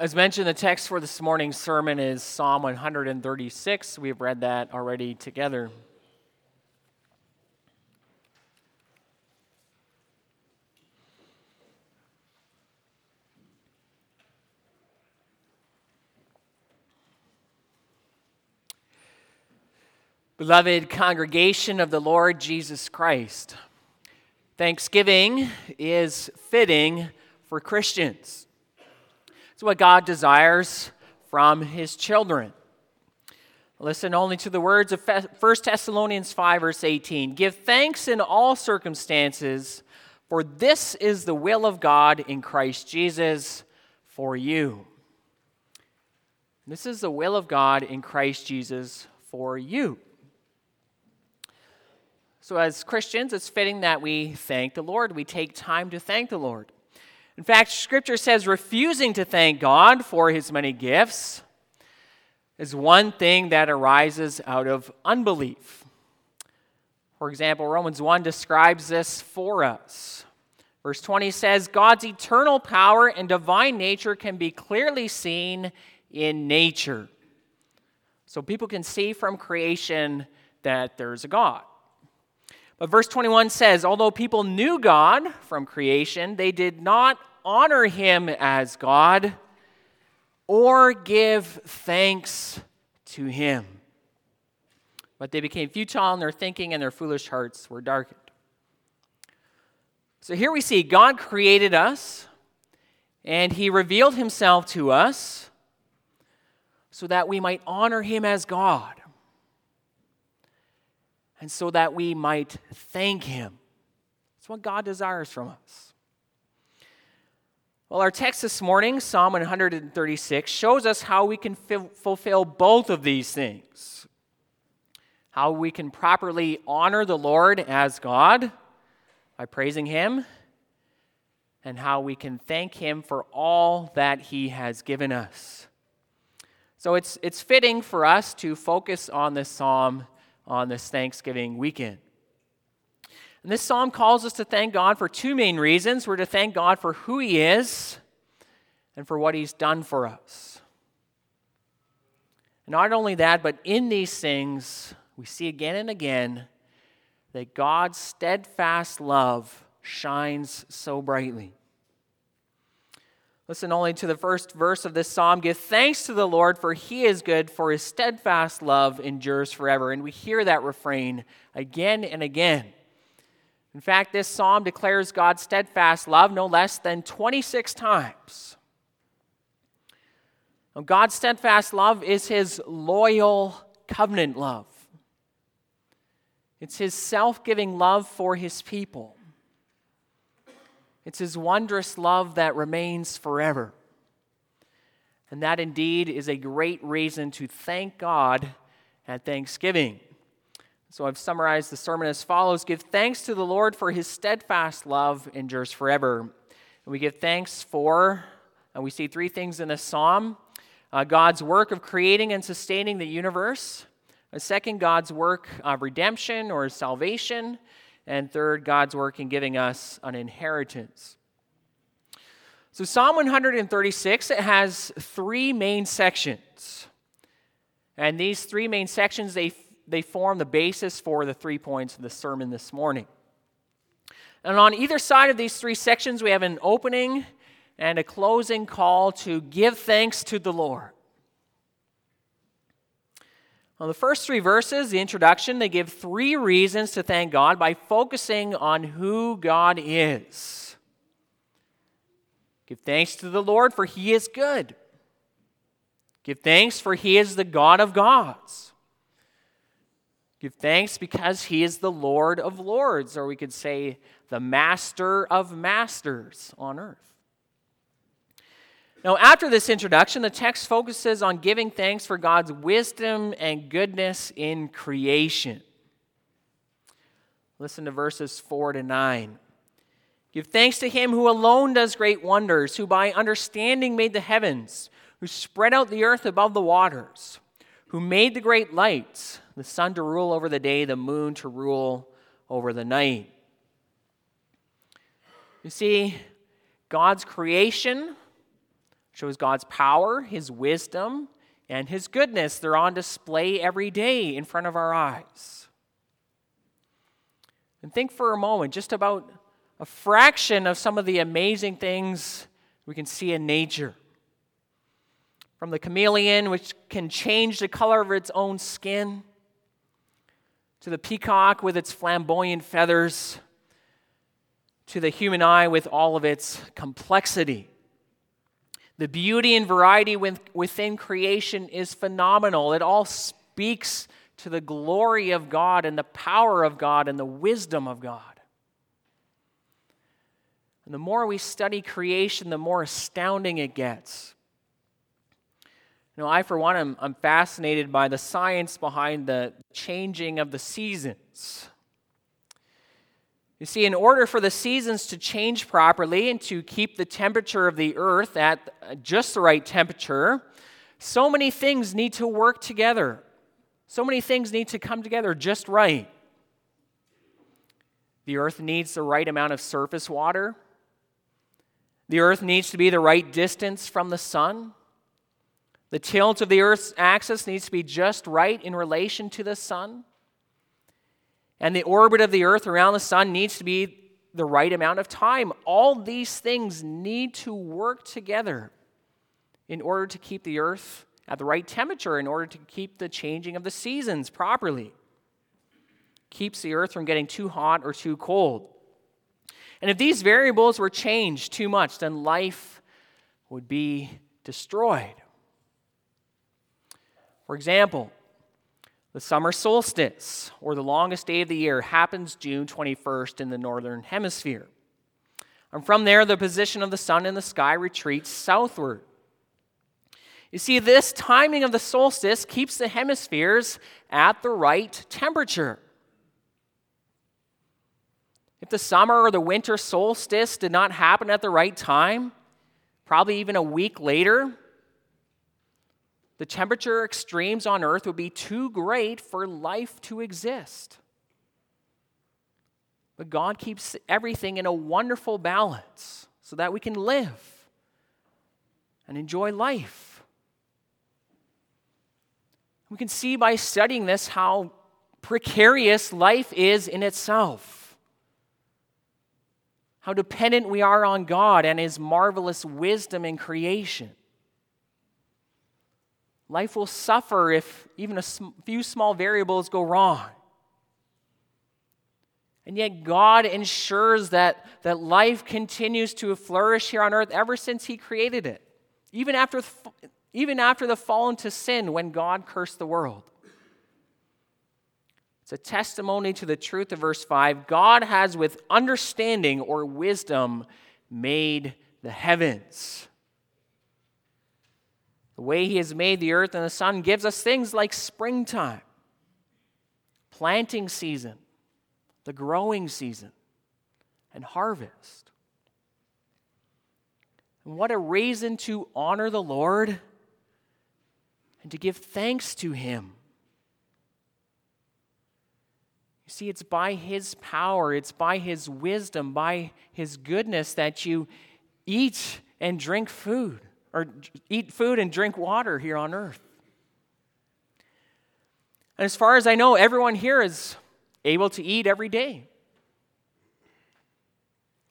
As mentioned, the text for this morning's sermon is Psalm 136. We've read that already together. Beloved congregation of the Lord Jesus Christ, Thanksgiving is fitting for Christians. It's what God desires from his children. Listen only to the words of 1 Thessalonians 5, verse 18. Give thanks in all circumstances, for this is the will of God in Christ Jesus for you. This is the will of God in Christ Jesus for you. So, as Christians, it's fitting that we thank the Lord. We take time to thank the Lord. In fact, Scripture says refusing to thank God for his many gifts is one thing that arises out of unbelief. For example, Romans 1 describes this for us. Verse 20 says, God's eternal power and divine nature can be clearly seen in nature. So people can see from creation that there's a God. But verse 21 says, although people knew God from creation, they did not honor him as God or give thanks to him. But they became futile in their thinking, and their foolish hearts were darkened. So here we see God created us, and he revealed himself to us so that we might honor him as God, and so that we might thank him. That's what God desires from us. Well, our text this morning, Psalm 136, shows us how we can f- fulfill both of these things. How we can properly honor the Lord as God by praising Him, and how we can thank Him for all that He has given us. So it's, it's fitting for us to focus on this psalm on this Thanksgiving weekend. And this psalm calls us to thank God for two main reasons. We're to thank God for who He is and for what He's done for us. Not only that, but in these things, we see again and again that God's steadfast love shines so brightly. Listen only to the first verse of this psalm. Give thanks to the Lord, for he is good, for his steadfast love endures forever. And we hear that refrain again and again. In fact, this psalm declares God's steadfast love no less than 26 times. Now, God's steadfast love is his loyal covenant love. It's his self giving love for his people. It's his wondrous love that remains forever. And that indeed is a great reason to thank God at Thanksgiving. So I've summarized the sermon as follows Give thanks to the Lord for his steadfast love endures forever. And we give thanks for, and we see three things in this psalm uh, God's work of creating and sustaining the universe. A second, God's work of redemption or salvation. And third, God's work in giving us an inheritance. So Psalm 136 it has three main sections. And these three main sections, they they form the basis for the three points of the sermon this morning. And on either side of these three sections, we have an opening and a closing call to give thanks to the Lord. On the first three verses, the introduction, they give three reasons to thank God by focusing on who God is. Give thanks to the Lord, for he is good. Give thanks, for he is the God of gods. Give thanks because he is the Lord of lords, or we could say the master of masters on earth. Now, after this introduction, the text focuses on giving thanks for God's wisdom and goodness in creation. Listen to verses 4 to 9. Give thanks to him who alone does great wonders, who by understanding made the heavens, who spread out the earth above the waters, who made the great lights the sun to rule over the day, the moon to rule over the night. You see, God's creation shows God's power, His wisdom, and His goodness. They're on display every day in front of our eyes. And think for a moment just about a fraction of some of the amazing things we can see in nature. From the chameleon, which can change the color of its own skin, to the peacock with its flamboyant feathers, to the human eye with all of its complexity. The beauty and variety within creation is phenomenal. It all speaks to the glory of God and the power of God and the wisdom of God. And the more we study creation, the more astounding it gets. You know, I, for one, am I'm fascinated by the science behind the changing of the seasons. You see, in order for the seasons to change properly and to keep the temperature of the earth at just the right temperature, so many things need to work together. So many things need to come together just right. The earth needs the right amount of surface water. The earth needs to be the right distance from the sun. The tilt of the earth's axis needs to be just right in relation to the sun. And the orbit of the earth around the sun needs to be the right amount of time. All these things need to work together in order to keep the earth at the right temperature, in order to keep the changing of the seasons properly. Keeps the earth from getting too hot or too cold. And if these variables were changed too much, then life would be destroyed. For example, the summer solstice, or the longest day of the year, happens June 21st in the northern hemisphere. And from there, the position of the sun in the sky retreats southward. You see, this timing of the solstice keeps the hemispheres at the right temperature. If the summer or the winter solstice did not happen at the right time, probably even a week later, the temperature extremes on Earth would be too great for life to exist. But God keeps everything in a wonderful balance so that we can live and enjoy life. We can see by studying this how precarious life is in itself how dependent we are on God and His marvelous wisdom in creation. Life will suffer if even a few small variables go wrong. And yet, God ensures that, that life continues to flourish here on earth ever since He created it, even after, even after the fall into sin when God cursed the world. It's a testimony to the truth of verse 5. God has, with understanding or wisdom, made the heavens. The way He has made the earth and the sun gives us things like springtime, planting season, the growing season, and harvest. And what a reason to honor the Lord and to give thanks to Him You see, it's by His power, it's by His wisdom, by His goodness that you eat and drink food, or eat food and drink water here on earth. And as far as I know, everyone here is able to eat every day.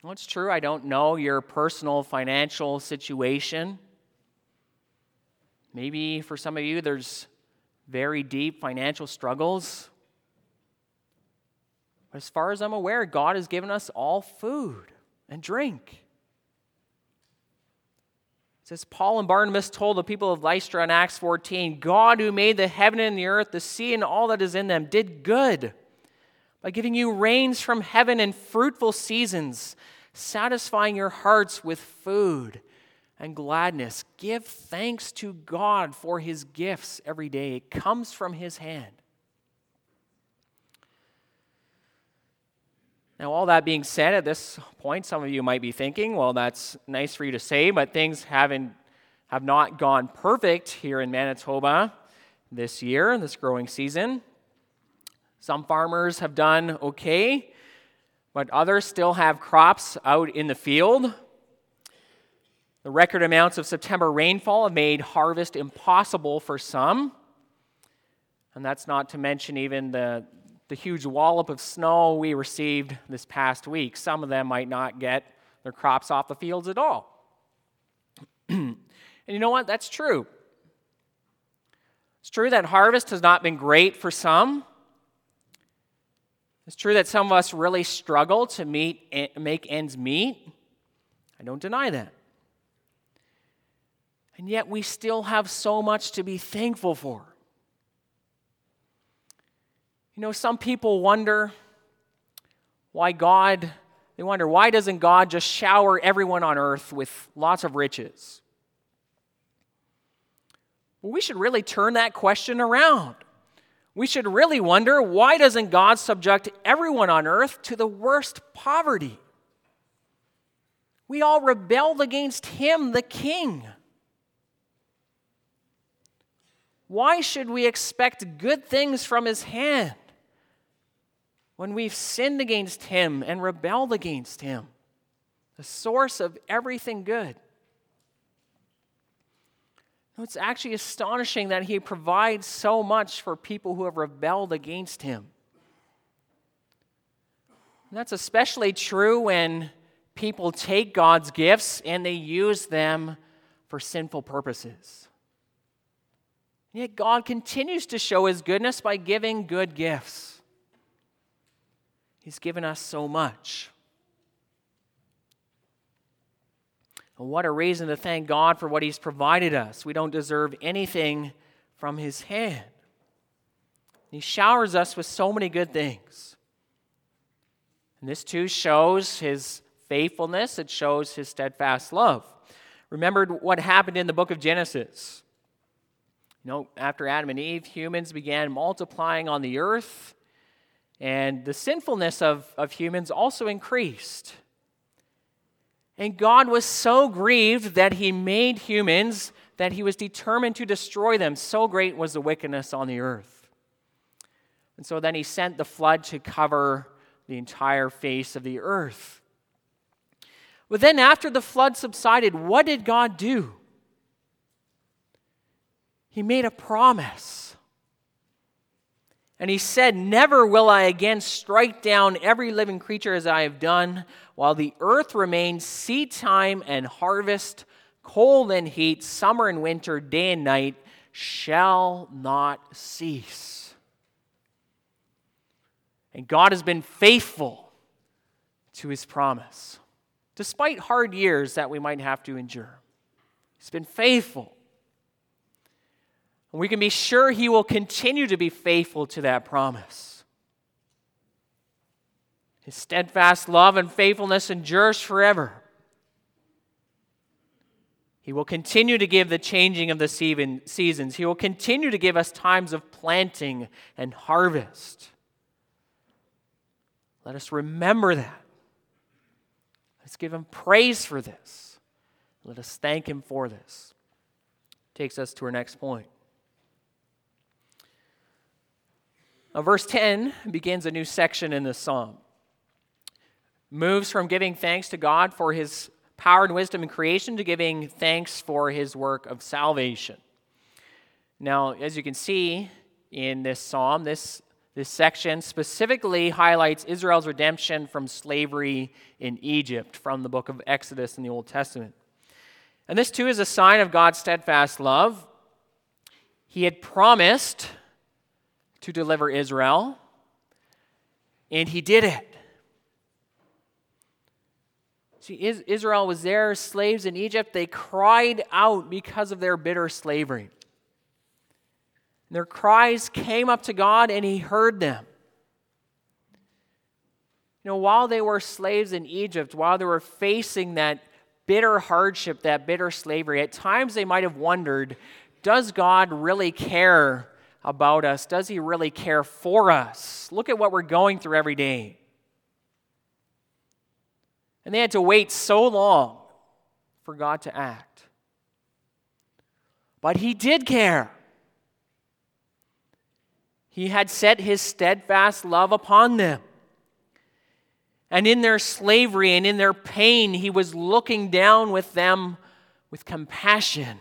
Well, it's true, I don't know your personal financial situation. Maybe for some of you, there's very deep financial struggles But as far as I'm aware, God has given us all food and drink. Says Paul and Barnabas told the people of Lystra in Acts 14 God, who made the heaven and the earth, the sea, and all that is in them, did good by giving you rains from heaven and fruitful seasons, satisfying your hearts with food and gladness. Give thanks to God for his gifts every day. It comes from his hand. Now, all that being said, at this point, some of you might be thinking, well, that's nice for you to say, but things haven't, have not gone perfect here in Manitoba this year, this growing season. Some farmers have done okay, but others still have crops out in the field. The record amounts of September rainfall have made harvest impossible for some. And that's not to mention even the, the huge wallop of snow we received this past week. Some of them might not get their crops off the fields at all. and you know what? That's true. It's true that harvest has not been great for some. It's true that some of us really struggle to meet, eh, make ends meet. I don't deny that. And yet we still have so much to be thankful for. You know, some people wonder why God, they wonder, why doesn't God just shower everyone on earth with lots of riches? Well, we should really turn that question around. We should really wonder why doesn't God subject everyone on earth to the worst poverty? We all rebelled against Him, the King. Why should we expect good things from his hand when we've sinned against him and rebelled against him? The source of everything good. It's actually astonishing that he provides so much for people who have rebelled against him. And that's especially true when people take God's gifts and they use them for sinful purposes. Yet God continues to show his goodness by giving good gifts. He's given us so much. And what a reason to thank God for what he's provided us. We don't deserve anything from his hand. He showers us with so many good things. And this too shows his faithfulness, it shows his steadfast love. Remember what happened in the book of Genesis. You know, after Adam and Eve, humans began multiplying on the earth, and the sinfulness of, of humans also increased. And God was so grieved that he made humans that he was determined to destroy them. So great was the wickedness on the earth. And so then he sent the flood to cover the entire face of the earth. But then, after the flood subsided, what did God do? he made a promise. And he said, Never will I again strike down every living creature as I have done, while the earth remains seed time and harvest, cold and heat, summer and winter, day and night shall not cease. And God has been faithful to his promise, despite hard years that we might have to endure. He's been faithful. And we can be sure He will continue to be faithful to that promise. His steadfast love and faithfulness endures forever. He will continue to give the changing of the seasons. He will continue to give us times of planting and harvest. Let us remember that. Let's give him praise for this. Let us thank him for this. Takes us to our next point. Now, verse 10 begins a new section in this psalm. Moves from giving thanks to God for his power and wisdom in creation to giving thanks for his work of salvation. Now, as you can see in this psalm, this, this section specifically highlights Israel's redemption from slavery in Egypt from the book of Exodus in the Old Testament. And this too is a sign of God's steadfast love. He had promised to deliver Israel, and he did it. See, Israel was there, slaves in Egypt. They cried out because of their bitter slavery. Their cries came up to God, and He heard them. You know, while they were slaves in Egypt, while they were facing that bitter hardship, that bitter slavery, at times they might have wondered does God really care about us? Does He really care for us? Look at what we're going through every day. And they had to wait so long for God to act. But He did care. He had set His steadfast love upon them. And in their slavery and in their pain, He was looking down with them with compassion,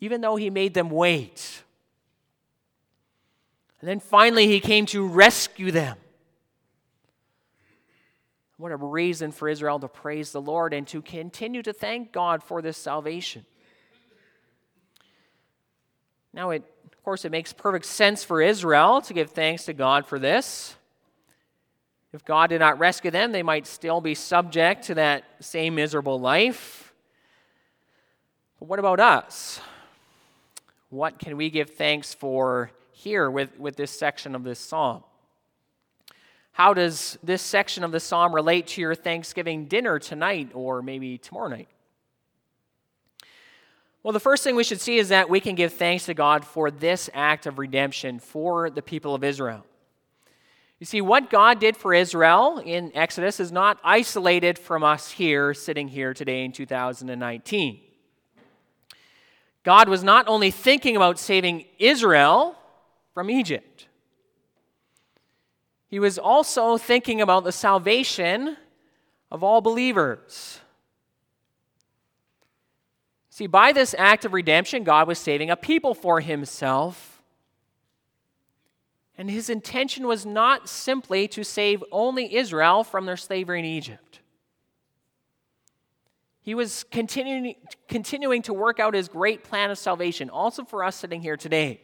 even though he made them wait. And then finally, he came to rescue them. What a reason for Israel to praise the Lord and to continue to thank God for this salvation. Now, it, of course, it makes perfect sense for Israel to give thanks to God for this. If God did not rescue them, they might still be subject to that same miserable life. But what about us? What can we give thanks for here with, with this section of this psalm? How does this section of the psalm relate to your Thanksgiving dinner tonight or maybe tomorrow night? Well, the first thing we should see is that we can give thanks to God for this act of redemption for the people of Israel. You see, what God did for Israel in Exodus is not isolated from us here, sitting here today in 2019. God was not only thinking about saving Israel from Egypt, He was also thinking about the salvation of all believers. See, by this act of redemption, God was saving a people for Himself and his intention was not simply to save only Israel from their slavery in Egypt. He was continuing, continuing to work out his great plan of salvation, also for us sitting here today.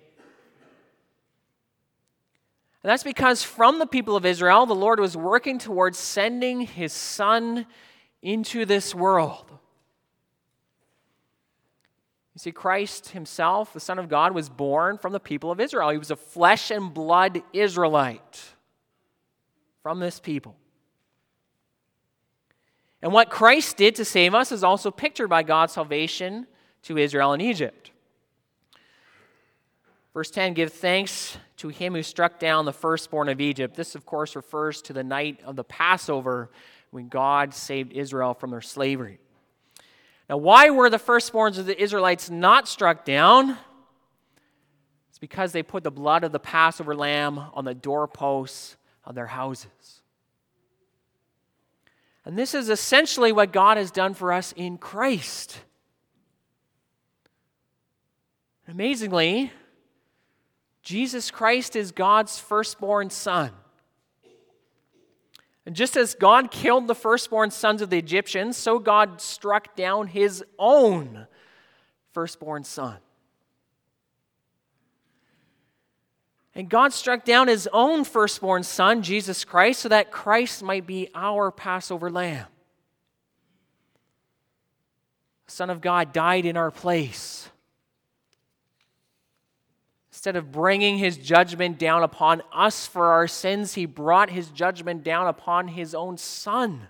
And that's because from the people of Israel, the Lord was working towards sending his son into this world. You see, Christ himself, the Son of God, was born from the people of Israel. He was a flesh and blood Israelite from this people. And what Christ did to save us is also pictured by God's salvation to Israel in Egypt. Verse 10 Give thanks to him who struck down the firstborn of Egypt. This, of course, refers to the night of the Passover when God saved Israel from their slavery. Now, why were the firstborns of the Israelites not struck down? It's because they put the blood of the Passover lamb on the doorposts of their houses. And this is essentially what God has done for us in Christ. Amazingly, Jesus Christ is God's firstborn son. And just as God killed the firstborn sons of the Egyptians, so God struck down his own firstborn son. And God struck down his own firstborn son, Jesus Christ, so that Christ might be our Passover lamb. The Son of God died in our place. Instead of bringing his judgment down upon us for our sins, he brought his judgment down upon his own son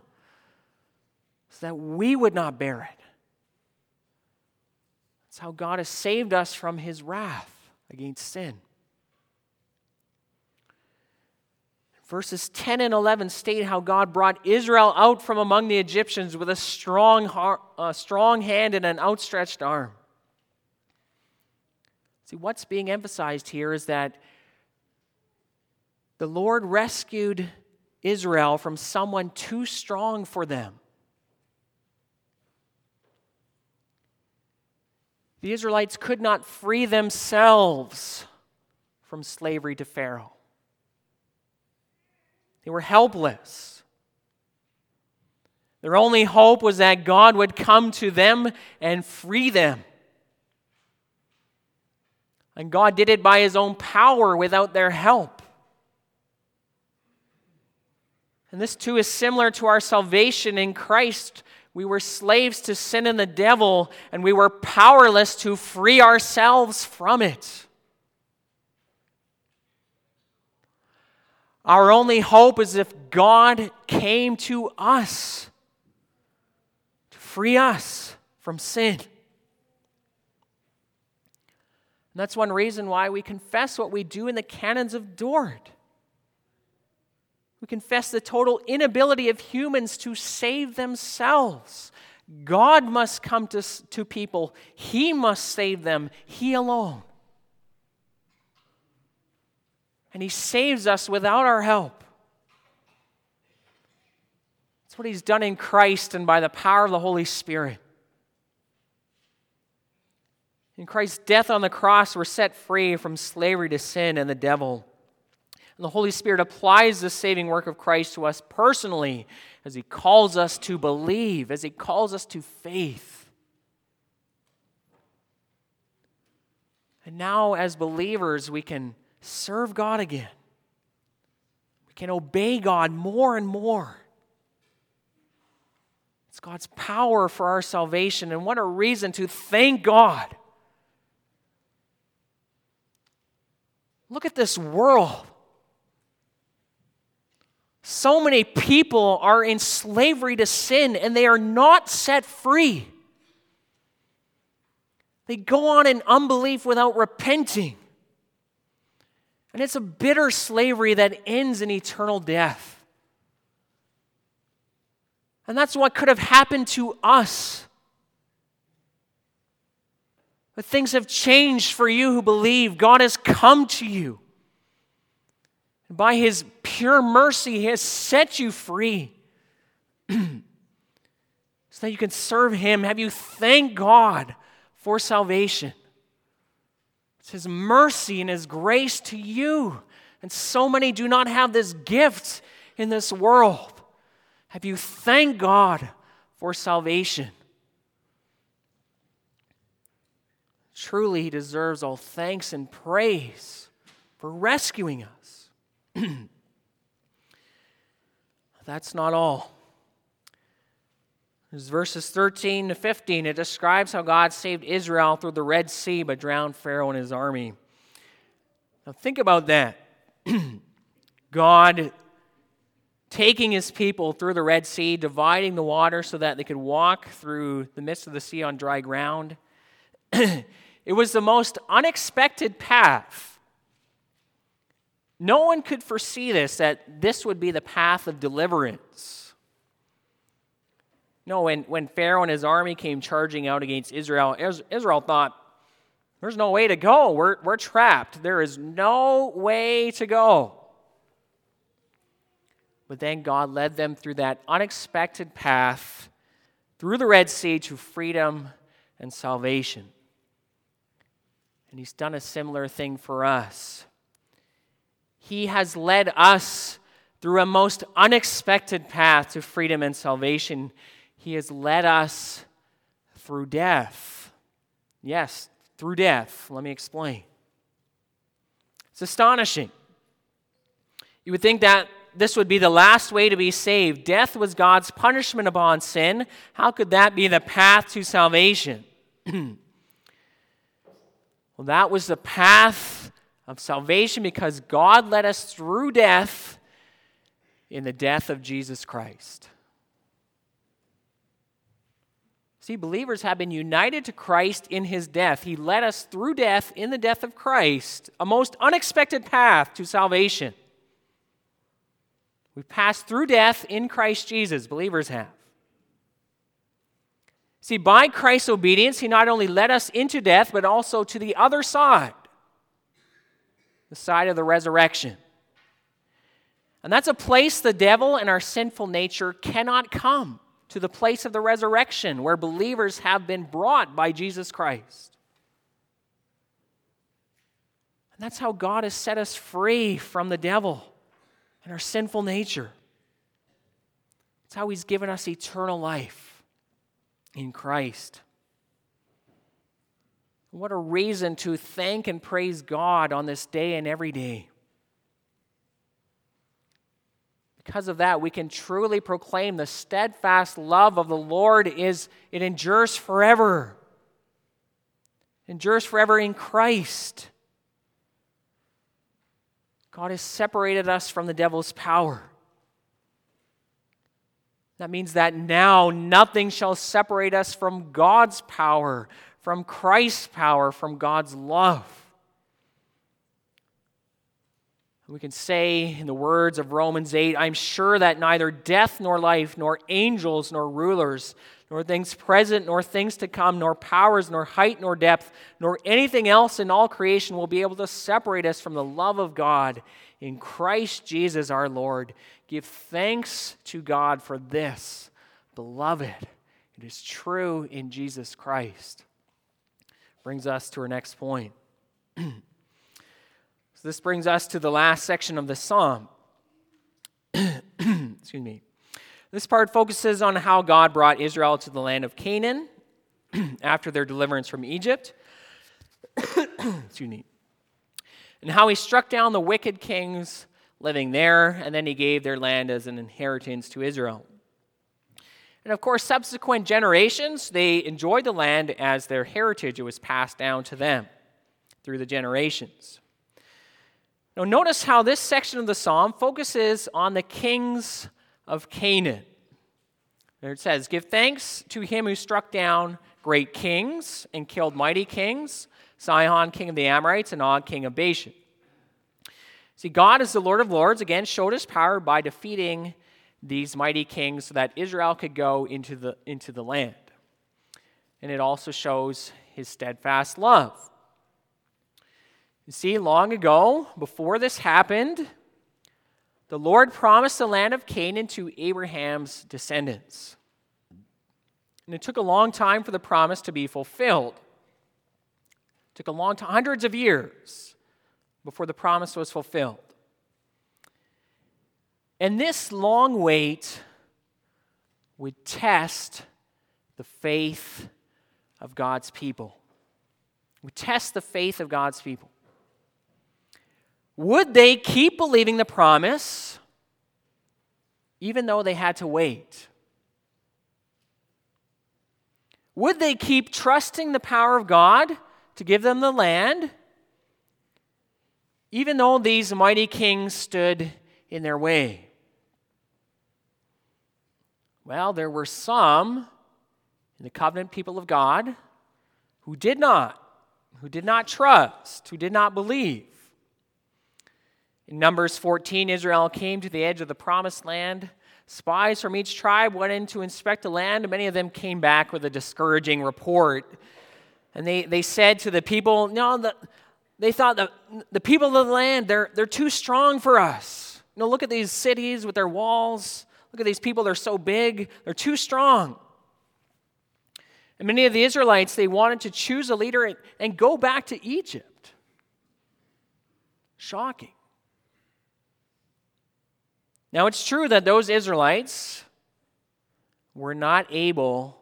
so that we would not bear it. That's how God has saved us from his wrath against sin. Verses 10 and 11 state how God brought Israel out from among the Egyptians with a strong, heart, a strong hand and an outstretched arm. See, what's being emphasized here is that the Lord rescued Israel from someone too strong for them. The Israelites could not free themselves from slavery to Pharaoh. They were helpless. Their only hope was that God would come to them and free them. And God did it by his own power without their help. And this too is similar to our salvation in Christ. We were slaves to sin and the devil, and we were powerless to free ourselves from it. Our only hope is if God came to us to free us from sin. And that's one reason why we confess what we do in the canons of Dort. We confess the total inability of humans to save themselves. God must come to, to people, He must save them, He alone. And He saves us without our help. That's what He's done in Christ and by the power of the Holy Spirit. In Christ's death on the cross, we're set free from slavery to sin and the devil. And the Holy Spirit applies the saving work of Christ to us personally as He calls us to believe, as He calls us to faith. And now, as believers, we can serve God again. We can obey God more and more. It's God's power for our salvation, and what a reason to thank God. Look at this world. So many people are in slavery to sin and they are not set free. They go on in unbelief without repenting. And it's a bitter slavery that ends in eternal death. And that's what could have happened to us. But things have changed for you who believe. God has come to you. By his pure mercy, he has set you free. so that you can serve him. Have you thank God for salvation? It's his mercy and his grace to you. And so many do not have this gift in this world. Have you thanked God for salvation? Truly, He deserves all thanks and praise for rescuing us. That's not all. There's verses 13 to 15. It describes how God saved Israel through the Red Sea but drowned Pharaoh and his army. Now, think about that. God taking his people through the Red Sea, dividing the water so that they could walk through the midst of the sea on dry ground. It was the most unexpected path. No one could foresee this, that this would be the path of deliverance. No, when, when Pharaoh and his army came charging out against Israel, Israel thought, there's no way to go. We're, we're trapped. There is no way to go. But then God led them through that unexpected path through the Red Sea to freedom and salvation. And He's done a similar thing for us. He has led us through a most unexpected path to freedom and salvation. He has led us through death. Yes, through death. Let me explain. It's astonishing. You would think that this would be the last way to be saved. Death was God's punishment upon sin. How could that be the path to salvation? Well, that was the path of salvation because God led us through death in the death of Jesus Christ. See, believers have been united to Christ in his death. He led us through death in the death of Christ, a most unexpected path to salvation. We've passed through death in Christ Jesus, believers have. See, by Christ's obedience, he not only led us into death, but also to the other side, the side of the resurrection. And that's a place the devil and our sinful nature cannot come to the place of the resurrection where believers have been brought by Jesus Christ. And that's how God has set us free from the devil and our sinful nature. It's how he's given us eternal life in Christ. What a reason to thank and praise God on this day and every day. Because of that, we can truly proclaim the steadfast love of the Lord is it endures forever. endures forever in Christ. God has separated us from the devil's power. That means that now nothing shall separate us from God's power, from Christ's power, from God's love. We can say in the words of Romans 8, I'm sure that neither death nor life, nor angels nor rulers, nor things present, nor things to come, nor powers, nor height, nor depth, nor anything else in all creation will be able to separate us from the love of God in Christ Jesus our Lord. Give thanks to God for this, beloved. It is true in Jesus Christ. brings us to our next point. so this brings us to the last section of the psalm. Excuse me. This part focuses on how God brought Israel to the land of Canaan after their deliverance from Egypt. Excuse me. And how he struck down the wicked kings living there, and then he gave their land as an inheritance to Israel. And of course, subsequent generations, they enjoyed the land as their heritage. It was passed down to them through the generations. Now, notice how this section of the psalm focuses on the kings of Canaan. There it says, Give thanks to him who struck down great kings and killed mighty kings, Sihon, king of the Amorites, and Og, king of Bashan. See, God, as the Lord of Lords, again showed his power by defeating these mighty kings so that Israel could go into the, into the land. And it also shows his steadfast love. You see, long ago, before this happened, the Lord promised the land of Canaan to Abraham's descendants. And it took a long time for the promise to be fulfilled. It took a long time, hundreds of years, before the promise was fulfilled. And this long wait would test the faith of God's people. Would test the faith of God's people. Would they keep believing the promise even though they had to wait? Would they keep trusting the power of God to give them the land even though these mighty kings stood in their way? Well, there were some in the covenant people of God who did not, who did not trust, who did not believe. In Numbers 14, Israel came to the edge of the promised land. Spies from each tribe went in to inspect the land. Many of them came back with a discouraging report. And they, they said to the people, No, the, they thought the, the people of the land, they're, they're too strong for us. You know, look at these cities with their walls. Look at these people, they're so big, they're too strong. And many of the Israelites, they wanted to choose a leader and, and go back to Egypt. Shocking. Now, it's true that those Israelites were not able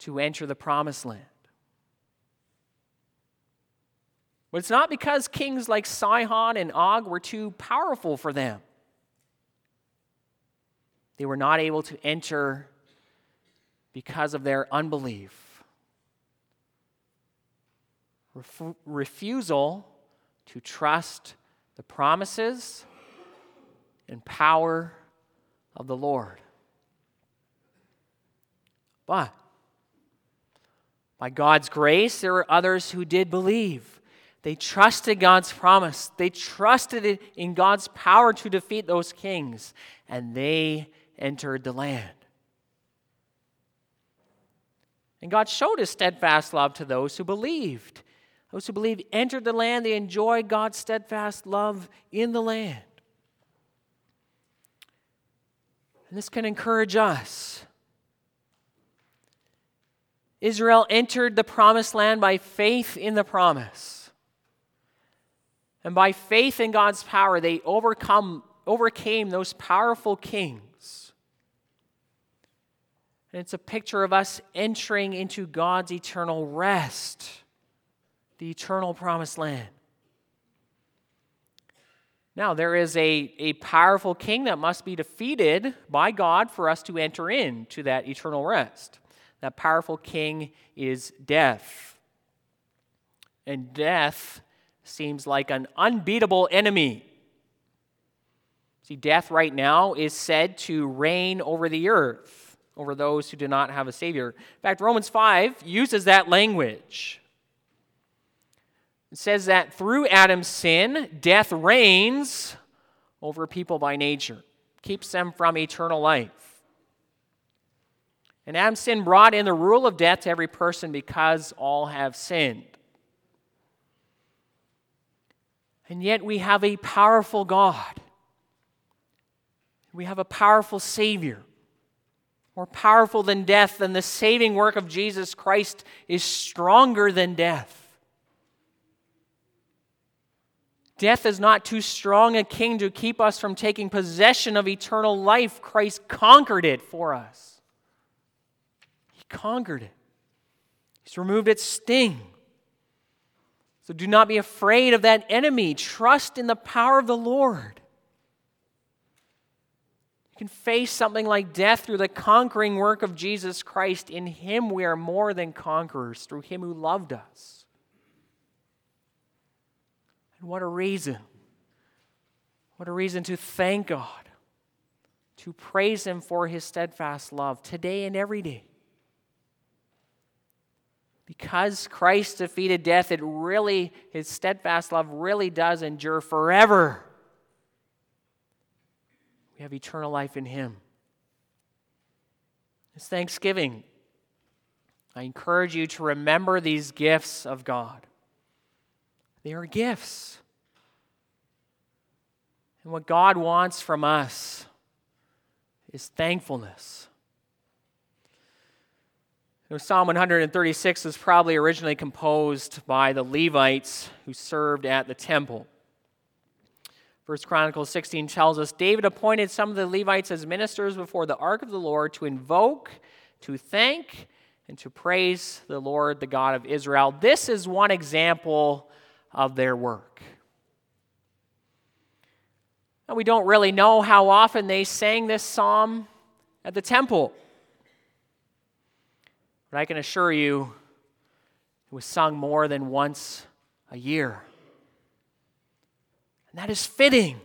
to enter the promised land. But it's not because kings like Sihon and Og were too powerful for them. They were not able to enter because of their unbelief. Ref- refusal to trust the promises and power of the Lord. But by God's grace, there were others who did believe. They trusted God's promise. They trusted in God's power to defeat those kings, and they entered the land. And God showed his steadfast love to those who believed. Those who believed entered the land, they enjoyed God's steadfast love in the land. And this can encourage us. Israel entered the promised land by faith in the promise. And by faith in God's power, they overcome, overcame those powerful kings. And it's a picture of us entering into God's eternal rest, the eternal promised land. Now, there is a, a powerful king that must be defeated by God for us to enter into that eternal rest. That powerful king is death. And death seems like an unbeatable enemy. See, death right now is said to reign over the earth, over those who do not have a Savior. In fact, Romans 5 uses that language. It says that through Adam's sin, death reigns over people by nature, keeps them from eternal life. And Adam's sin brought in the rule of death to every person because all have sinned. And yet we have a powerful God. We have a powerful Savior more powerful than death, and the saving work of Jesus Christ is stronger than death. Death is not too strong a king to keep us from taking possession of eternal life. Christ conquered it for us. He conquered it, He's removed its sting. So do not be afraid of that enemy. Trust in the power of the Lord. You can face something like death through the conquering work of Jesus Christ. In Him, we are more than conquerors, through Him who loved us. And what a reason! What a reason to thank God, to praise Him for His steadfast love today and every day. Because Christ defeated death, it really, His steadfast love really does endure forever. We have eternal life in Him. It's Thanksgiving. I encourage you to remember these gifts of God. They are gifts. And what God wants from us is thankfulness. Psalm 136 was probably originally composed by the Levites who served at the temple. First Chronicles 16 tells us David appointed some of the Levites as ministers before the ark of the Lord to invoke, to thank, and to praise the Lord, the God of Israel. This is one example of their work. Now, we don't really know how often they sang this psalm at the temple. But I can assure you, it was sung more than once a year. And that is fitting.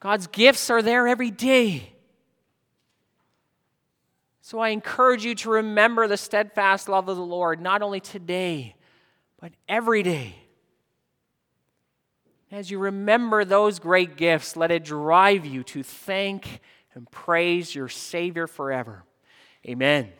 God's gifts are there every day. So I encourage you to remember the steadfast love of the Lord, not only today, but every day. As you remember those great gifts, let it drive you to thank and praise your Savior forever. Amen.